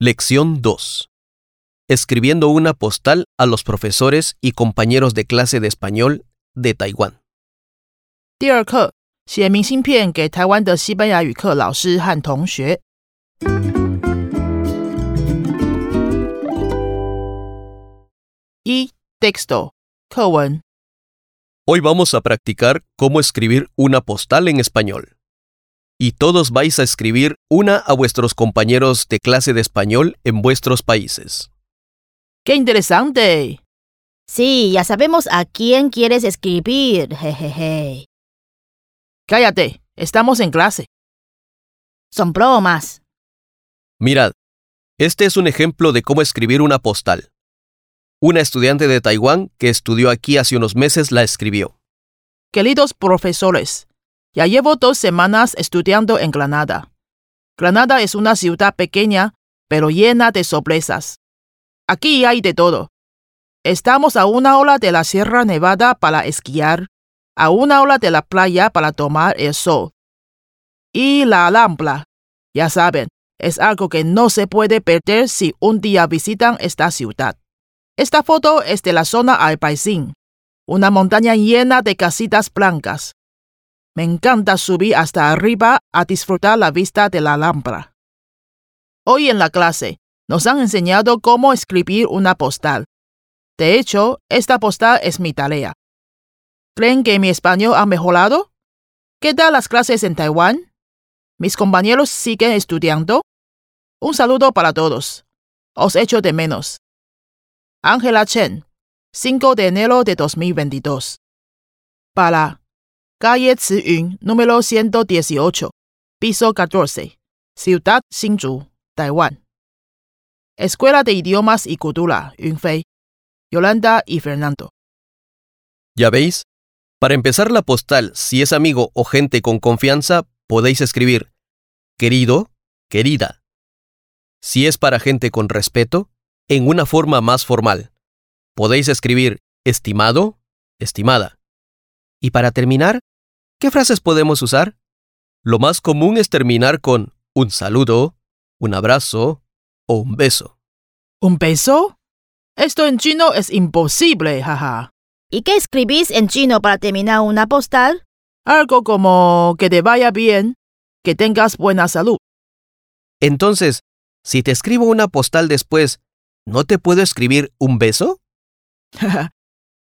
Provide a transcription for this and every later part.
Lección 2. Escribiendo una postal a los profesores y compañeros de clase de español de Taiwán. 第二课，写明信片给台湾的西班牙语课老师和同学。一 texto 课文 Hoy vamos a practicar cómo escribir una postal en español. Y todos vais a escribir una a vuestros compañeros de clase de español en vuestros países. ¡Qué interesante! Sí, ya sabemos a quién quieres escribir. Jejeje. Cállate, estamos en clase. Son bromas. Mirad, este es un ejemplo de cómo escribir una postal. Una estudiante de Taiwán que estudió aquí hace unos meses la escribió. Queridos profesores, ya llevo dos semanas estudiando en Granada. Granada es una ciudad pequeña, pero llena de sorpresas. Aquí hay de todo. Estamos a una hora de la Sierra Nevada para esquiar, a una hora de la playa para tomar el sol. Y la Alhambra, ya saben, es algo que no se puede perder si un día visitan esta ciudad. Esta foto es de la zona Albaicín, una montaña llena de casitas blancas. Me encanta subir hasta arriba a disfrutar la vista de la Alhambra. Hoy en la clase nos han enseñado cómo escribir una postal. De hecho, esta postal es mi tarea. ¿Creen que mi español ha mejorado? ¿Qué tal las clases en Taiwán? ¿Mis compañeros siguen estudiando? Un saludo para todos. Os echo de menos. Ángela Chen, 5 de enero de 2022. Para Calle Yun, número 118, piso 14, Ciudad Hsinchu, Taiwán. Escuela de Idiomas y Cultura, Yunfei. Yolanda y Fernando. ¿Ya veis? Para empezar la postal, si es amigo o gente con confianza, podéis escribir querido, querida. Si es para gente con respeto, en una forma más formal. Podéis escribir estimado, estimada. Y para terminar, ¿qué frases podemos usar? Lo más común es terminar con un saludo, un abrazo o un beso. ¿Un beso? Esto en chino es imposible, jaja. ¿Y qué escribís en chino para terminar una postal? Algo como que te vaya bien, que tengas buena salud. Entonces, si te escribo una postal después, ¿no te puedo escribir un beso?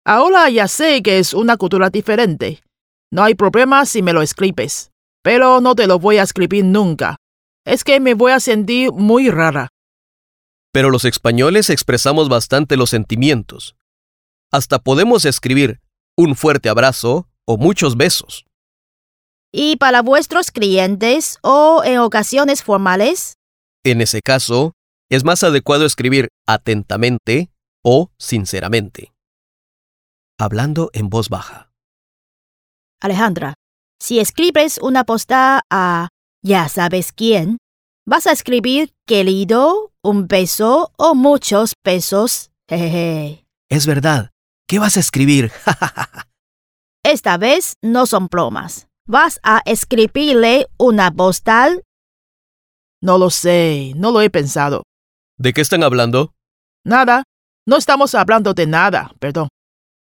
Ahora ya sé que es una cultura diferente. No hay problema si me lo escribes, pero no te lo voy a escribir nunca. Es que me voy a sentir muy rara. Pero los españoles expresamos bastante los sentimientos. Hasta podemos escribir un fuerte abrazo o muchos besos. ¿Y para vuestros clientes o en ocasiones formales? En ese caso, es más adecuado escribir atentamente o sinceramente. Hablando en voz baja. Alejandra, si escribes una postal a ya sabes quién, vas a escribir querido, un beso o muchos besos. Jejeje. Es verdad. ¿Qué vas a escribir? Esta vez no son bromas. Vas a escribirle una postal. No lo sé, no lo he pensado. ¿De qué están hablando? Nada, no estamos hablando de nada, perdón.